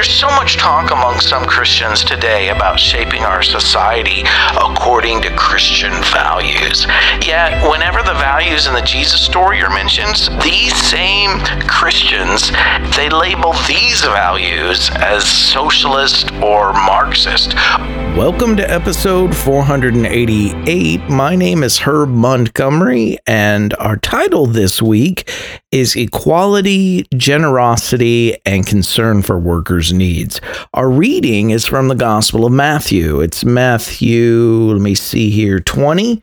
There's so much talk among some Christians today about shaping our society according to Christian values. Yet, whenever the values in the Jesus story are mentioned, these same Christians, they label these values as socialist or Marxist. Welcome to episode 488. My name is Herb Montgomery, and our title this week is Equality, Generosity, and Concern for Workers' Needs. Our reading is from the Gospel of Matthew. It's Matthew, let me see here, 20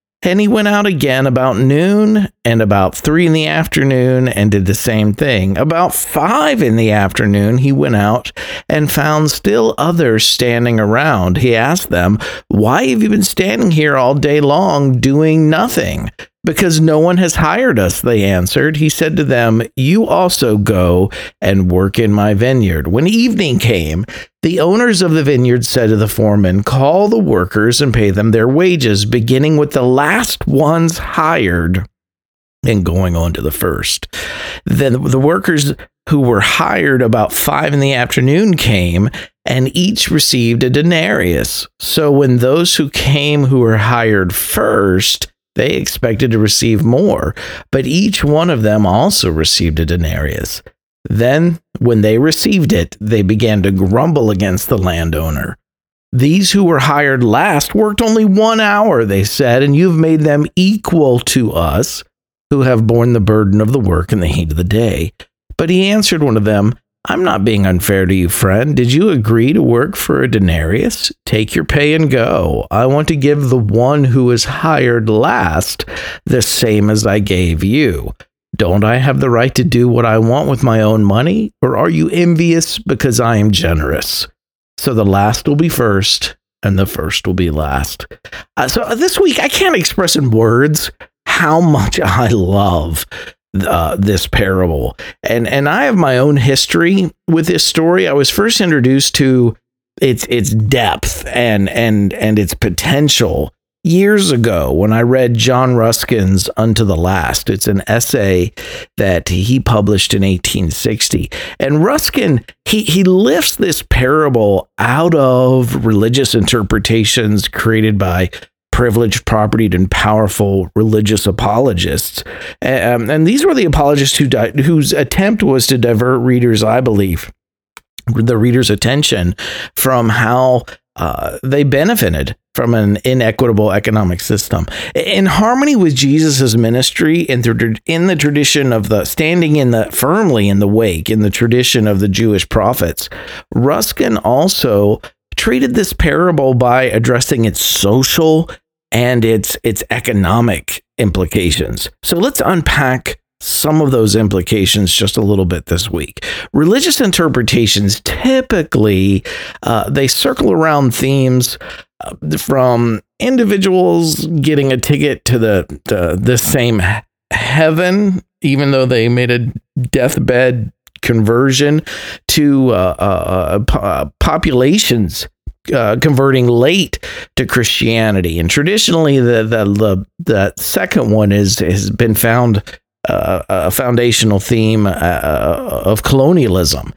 And he went out again about noon and about three in the afternoon and did the same thing. About five in the afternoon, he went out and found still others standing around. He asked them, Why have you been standing here all day long doing nothing? Because no one has hired us, they answered. He said to them, You also go and work in my vineyard. When evening came, the owners of the vineyard said to the foreman, Call the workers and pay them their wages, beginning with the last ones hired and going on to the first. Then the workers who were hired about five in the afternoon came, and each received a denarius. So when those who came who were hired first, they expected to receive more, but each one of them also received a denarius. Then, when they received it, they began to grumble against the landowner. These who were hired last worked only one hour, they said, and you've made them equal to us, who have borne the burden of the work in the heat of the day. But he answered one of them, I'm not being unfair to you, friend. Did you agree to work for a denarius? Take your pay and go. I want to give the one who is hired last the same as I gave you. Don't I have the right to do what I want with my own money? Or are you envious because I am generous? So the last will be first, and the first will be last. Uh, so this week, I can't express in words how much I love uh, this parable. And and I have my own history with this story. I was first introduced to its its depth and and and its potential years ago when I read John Ruskin's Unto the Last. It's an essay that he published in 1860. And Ruskin, he, he lifts this parable out of religious interpretations created by privileged, propertied, and powerful religious apologists. Um, and these were the apologists who di- whose attempt was to divert readers, I believe, the reader's attention from how uh, they benefited from an inequitable economic system. In harmony with Jesus' ministry in the, in the tradition of the standing in the firmly in the wake, in the tradition of the Jewish prophets, Ruskin also treated this parable by addressing its social and its its economic implications. So let's unpack some of those implications just a little bit this week. Religious interpretations typically uh, they circle around themes uh, from individuals getting a ticket to the the, the same heaven, even though they made a deathbed conversion, to uh, uh, uh, uh populations uh, converting late to Christianity, and traditionally the the the, the second one is has been found uh, a foundational theme uh, uh, of colonialism.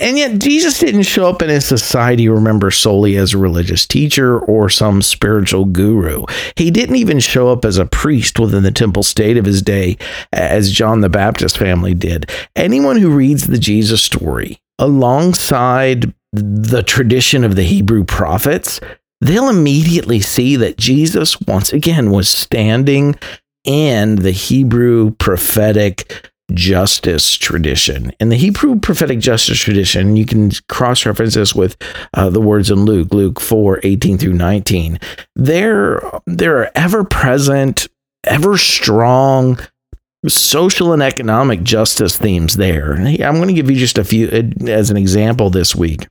And yet, Jesus didn't show up in his society, remember, solely as a religious teacher or some spiritual guru. He didn't even show up as a priest within the temple state of his day, as John the Baptist family did. Anyone who reads the Jesus story alongside the tradition of the Hebrew prophets, they'll immediately see that Jesus, once again, was standing in the Hebrew prophetic justice tradition. In the Hebrew prophetic justice tradition, you can cross reference this with uh, the words in Luke, Luke 4 18 through 19. There, there are ever present, ever strong social and economic justice themes there. I'm going to give you just a few as an example this week.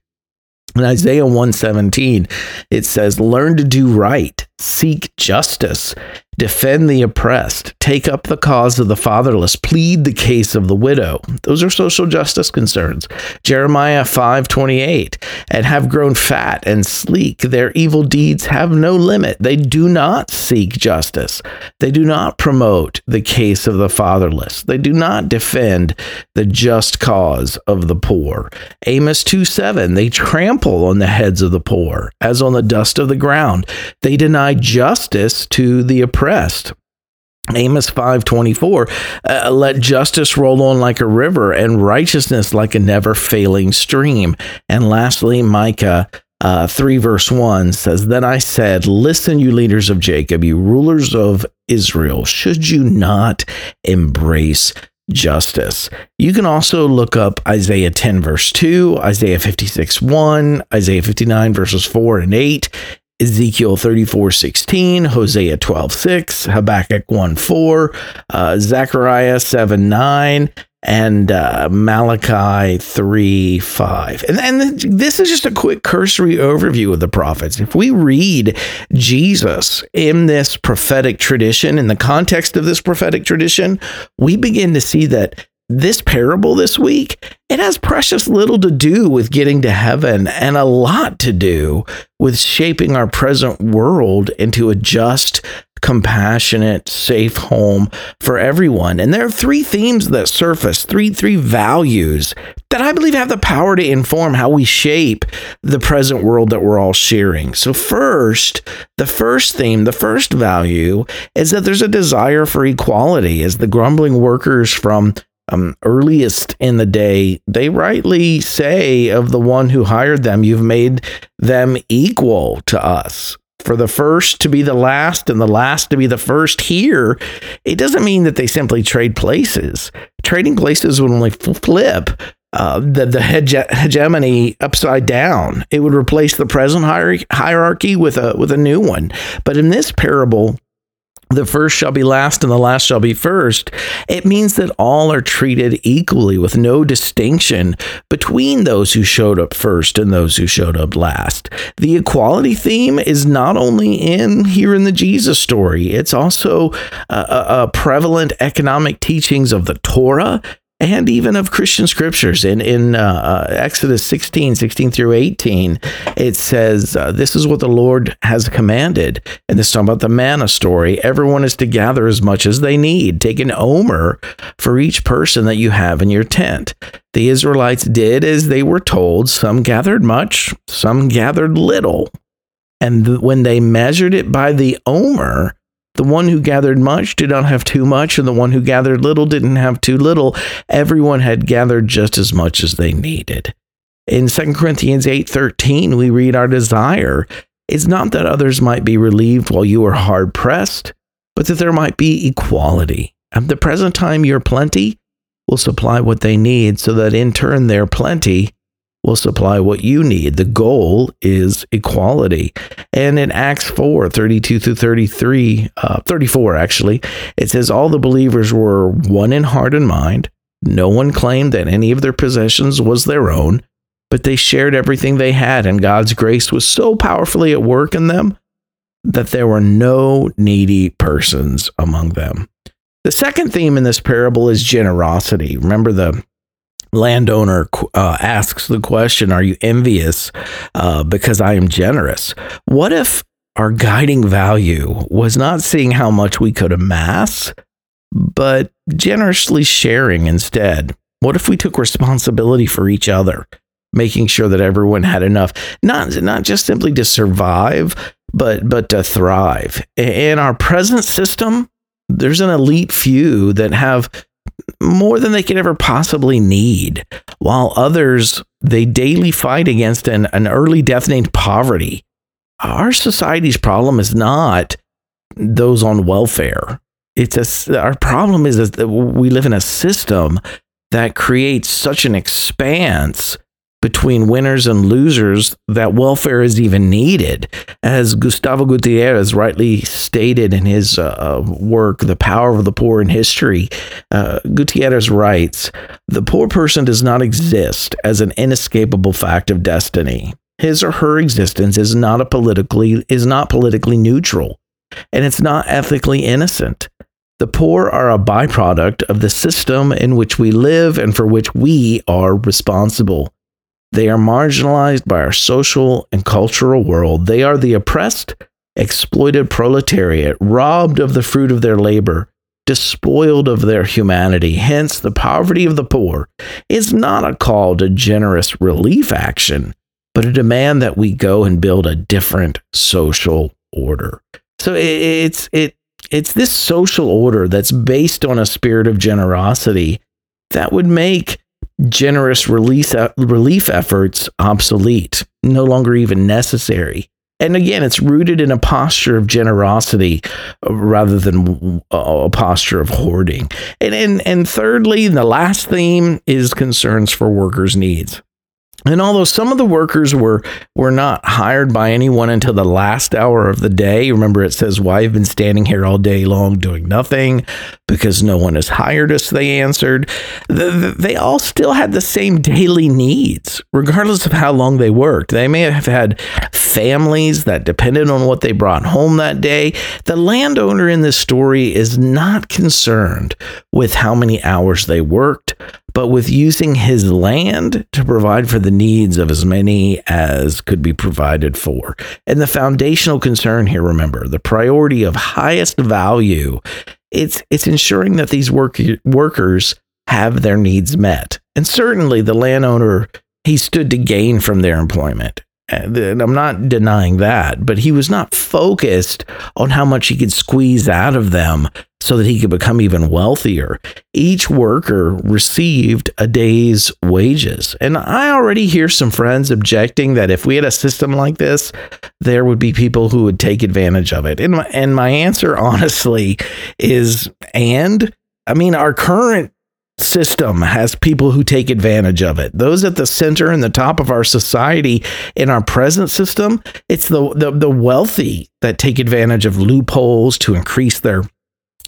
In Isaiah 117, it says, Learn to do right, seek justice, defend the oppressed, take up the cause of the fatherless, plead the case of the widow. Those are social justice concerns. Jeremiah 5:28, and have grown fat and sleek. Their evil deeds have no limit. They do not seek justice. They do not promote the case of the fatherless. They do not defend the just cause of the poor. Amos 2:7, they trample on the heads of the poor as on the dust of the ground. They deny justice to the oppressed oppressed. Amos 5:24 uh, let justice roll on like a river and righteousness like a never failing stream. And lastly Micah uh, 3 verse 1 says then I said listen you leaders of Jacob you rulers of Israel should you not embrace justice. You can also look up Isaiah 10, verse 2, Isaiah 56, 1, Isaiah 59, verses 4 and 8, Ezekiel 34 16, Hosea 12 6, Habakkuk 1 4, uh, Zechariah 7 9, and uh, Malachi 3 5. And, and this is just a quick cursory overview of the prophets. If we read Jesus in this prophetic tradition, in the context of this prophetic tradition, we begin to see that this parable this week, it has precious little to do with getting to heaven and a lot to do with shaping our present world into a just, compassionate, safe home for everyone. And there are three themes that surface, three three values that I believe have the power to inform how we shape the present world that we're all sharing. So first, the first theme, the first value is that there's a desire for equality as the grumbling workers from um, earliest in the day, they rightly say of the one who hired them, You've made them equal to us. For the first to be the last and the last to be the first here, it doesn't mean that they simply trade places. Trading places would only flip uh, the, the hege- hegemony upside down. It would replace the present hierarchy with a, with a new one. But in this parable, the first shall be last and the last shall be first, it means that all are treated equally with no distinction between those who showed up first and those who showed up last. The equality theme is not only in here in the Jesus story, it's also a, a prevalent economic teachings of the Torah and even of Christian scriptures. In, in uh, uh, Exodus 16, 16 through 18, it says, uh, This is what the Lord has commanded. And this is talking about the manna story. Everyone is to gather as much as they need. Take an omer for each person that you have in your tent. The Israelites did as they were told. Some gathered much, some gathered little. And th- when they measured it by the omer, the one who gathered much did not have too much, and the one who gathered little didn't have too little. Everyone had gathered just as much as they needed. In 2 Corinthians 8:13, we read our desire is not that others might be relieved while you are hard pressed, but that there might be equality. At the present time your plenty will supply what they need, so that in turn their plenty will supply what you need. The goal is equality. And in Acts 4 32 through 33, uh, 34 actually, it says, All the believers were one in heart and mind. No one claimed that any of their possessions was their own, but they shared everything they had, and God's grace was so powerfully at work in them that there were no needy persons among them. The second theme in this parable is generosity. Remember the landowner uh, asks the question, Are you envious uh, because I am generous? What if our guiding value was not seeing how much we could amass, but generously sharing instead? What if we took responsibility for each other, making sure that everyone had enough, not, not just simply to survive, but, but to thrive? In our present system, there's an elite few that have more than they could ever possibly need, while others they daily fight against an, an early death named poverty. Our society's problem is not those on welfare. it's a our problem is that we live in a system that creates such an expanse between winners and losers that welfare is even needed. As Gustavo Gutierrez rightly stated in his uh, work, The Power of the Poor in History, uh, Gutierrez writes The poor person does not exist as an inescapable fact of destiny. His or her existence is not a politically is not politically neutral, and it's not ethically innocent. The poor are a byproduct of the system in which we live and for which we are responsible. They are marginalized by our social and cultural world. They are the oppressed, exploited proletariat, robbed of the fruit of their labor, despoiled of their humanity. Hence, the poverty of the poor is not a call to generous relief action, but a demand that we go and build a different social order. So it's it it's this social order that's based on a spirit of generosity that would make generous release, relief efforts obsolete, no longer even necessary. And again, it's rooted in a posture of generosity uh, rather than a posture of hoarding. And, and, and thirdly, the last theme is concerns for workers' needs. And although some of the workers were were not hired by anyone until the last hour of the day, remember it says, "Why well, have been standing here all day long doing nothing because no one has hired us?" They answered. they all still had the same daily needs, regardless of how long they worked. They may have had families that depended on what they brought home that day. The landowner in this story is not concerned with how many hours they worked, but with using his land to provide for the needs of as many as could be provided for. And the foundational concern here, remember, the priority of highest value, it's it's ensuring that these work, workers have their needs met. And certainly the landowner he stood to gain from their employment. And I'm not denying that, but he was not focused on how much he could squeeze out of them so that he could become even wealthier. Each worker received a day's wages. And I already hear some friends objecting that if we had a system like this, there would be people who would take advantage of it. And my, and my answer, honestly, is and I mean, our current system has people who take advantage of it. Those at the center and the top of our society in our present system, it's the, the, the wealthy that take advantage of loopholes to increase their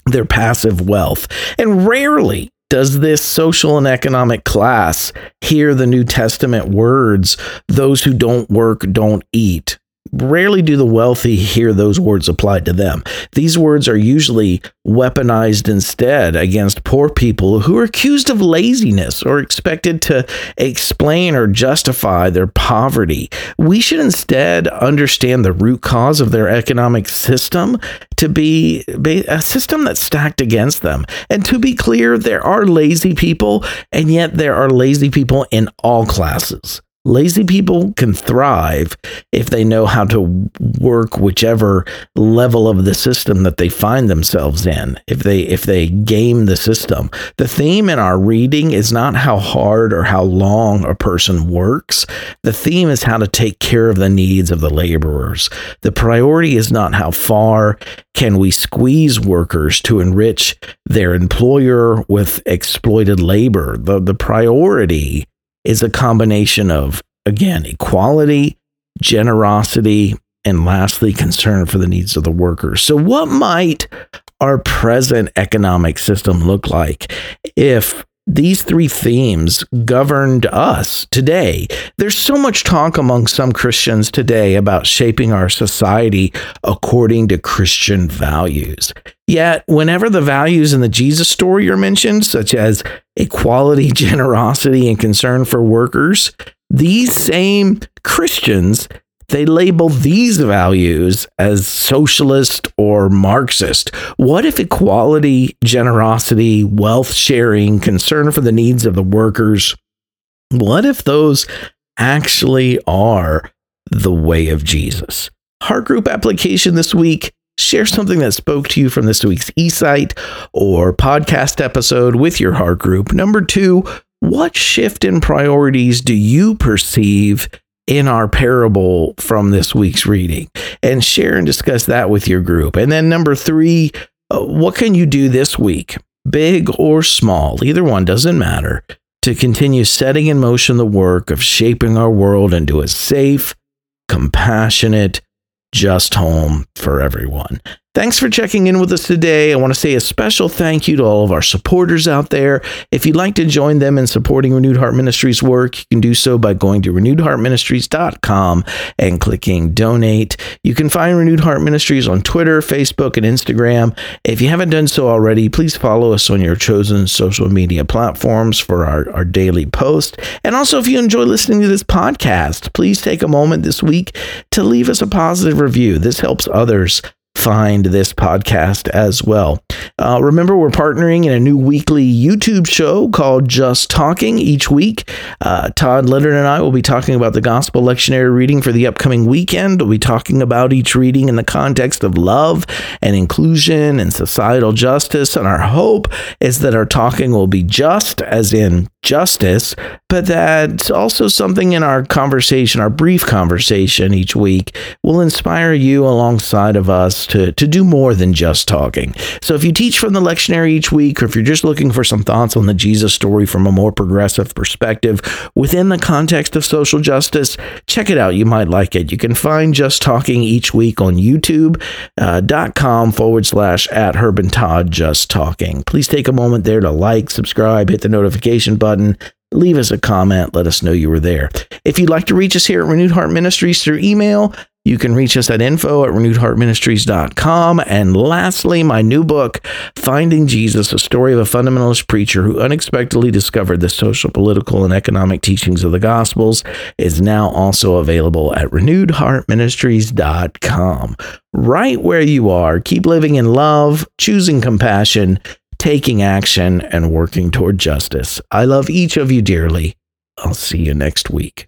their passive wealth. And rarely does this social and economic class hear the New Testament words, those who don't work don't eat? Rarely do the wealthy hear those words applied to them. These words are usually weaponized instead against poor people who are accused of laziness or expected to explain or justify their poverty. We should instead understand the root cause of their economic system to be a system that's stacked against them. And to be clear, there are lazy people, and yet there are lazy people in all classes. Lazy people can thrive if they know how to work whichever level of the system that they find themselves in. If they if they game the system. The theme in our reading is not how hard or how long a person works. The theme is how to take care of the needs of the laborers. The priority is not how far can we squeeze workers to enrich their employer with exploited labor. The the priority is a combination of, again, equality, generosity, and lastly, concern for the needs of the workers. So, what might our present economic system look like if these three themes governed us today. There's so much talk among some Christians today about shaping our society according to Christian values. Yet, whenever the values in the Jesus story are mentioned, such as equality, generosity, and concern for workers, these same Christians they label these values as socialist or Marxist. What if equality, generosity, wealth sharing, concern for the needs of the workers, what if those actually are the way of Jesus? Heart group application this week. Share something that spoke to you from this week's eSight or podcast episode with your heart group. Number two, what shift in priorities do you perceive in our parable from this week's reading and share and discuss that with your group. And then number three, Uh, what can you do this week, big or small? Either one doesn't matter. To continue setting in motion the work of shaping our world into a safe, compassionate, just home for everyone. Thanks for checking in with us today. I want to say a special thank you to all of our supporters out there. If you'd like to join them in supporting Renewed Heart Ministries work, you can do so by going to renewedheartministries.com and clicking donate. You can find Renewed Heart Ministries on Twitter, Facebook, and Instagram. If you haven't done so already, please follow us on your chosen social media platforms for our, our daily post. And also, if you enjoy listening to this podcast, please take a moment this week to leave us a positive review. This helps others find this podcast as well. Uh, remember, we're partnering in a new weekly YouTube show called Just Talking each week. Uh, Todd Leonard and I will be talking about the gospel lectionary reading for the upcoming weekend. We'll be talking about each reading in the context of love and inclusion and societal justice. And our hope is that our talking will be just, as in justice, but that also something in our conversation, our brief conversation each week, will inspire you alongside of us to, to do more than just talking. So if you teach from the lectionary each week, or if you're just looking for some thoughts on the Jesus story from a more progressive perspective within the context of social justice, check it out. You might like it. You can find Just Talking each week on youtube.com uh, forward slash at Herb and Todd Just Talking. Please take a moment there to like, subscribe, hit the notification button button. Leave us a comment. Let us know you were there. If you'd like to reach us here at Renewed Heart Ministries through email, you can reach us at info at renewedheartministries.com. And lastly, my new book, Finding Jesus, a story of a fundamentalist preacher who unexpectedly discovered the social, political, and economic teachings of the Gospels, is now also available at renewedheartministries.com. Right where you are, keep living in love, choosing compassion, taking action and working toward justice. I love each of you dearly. I'll see you next week.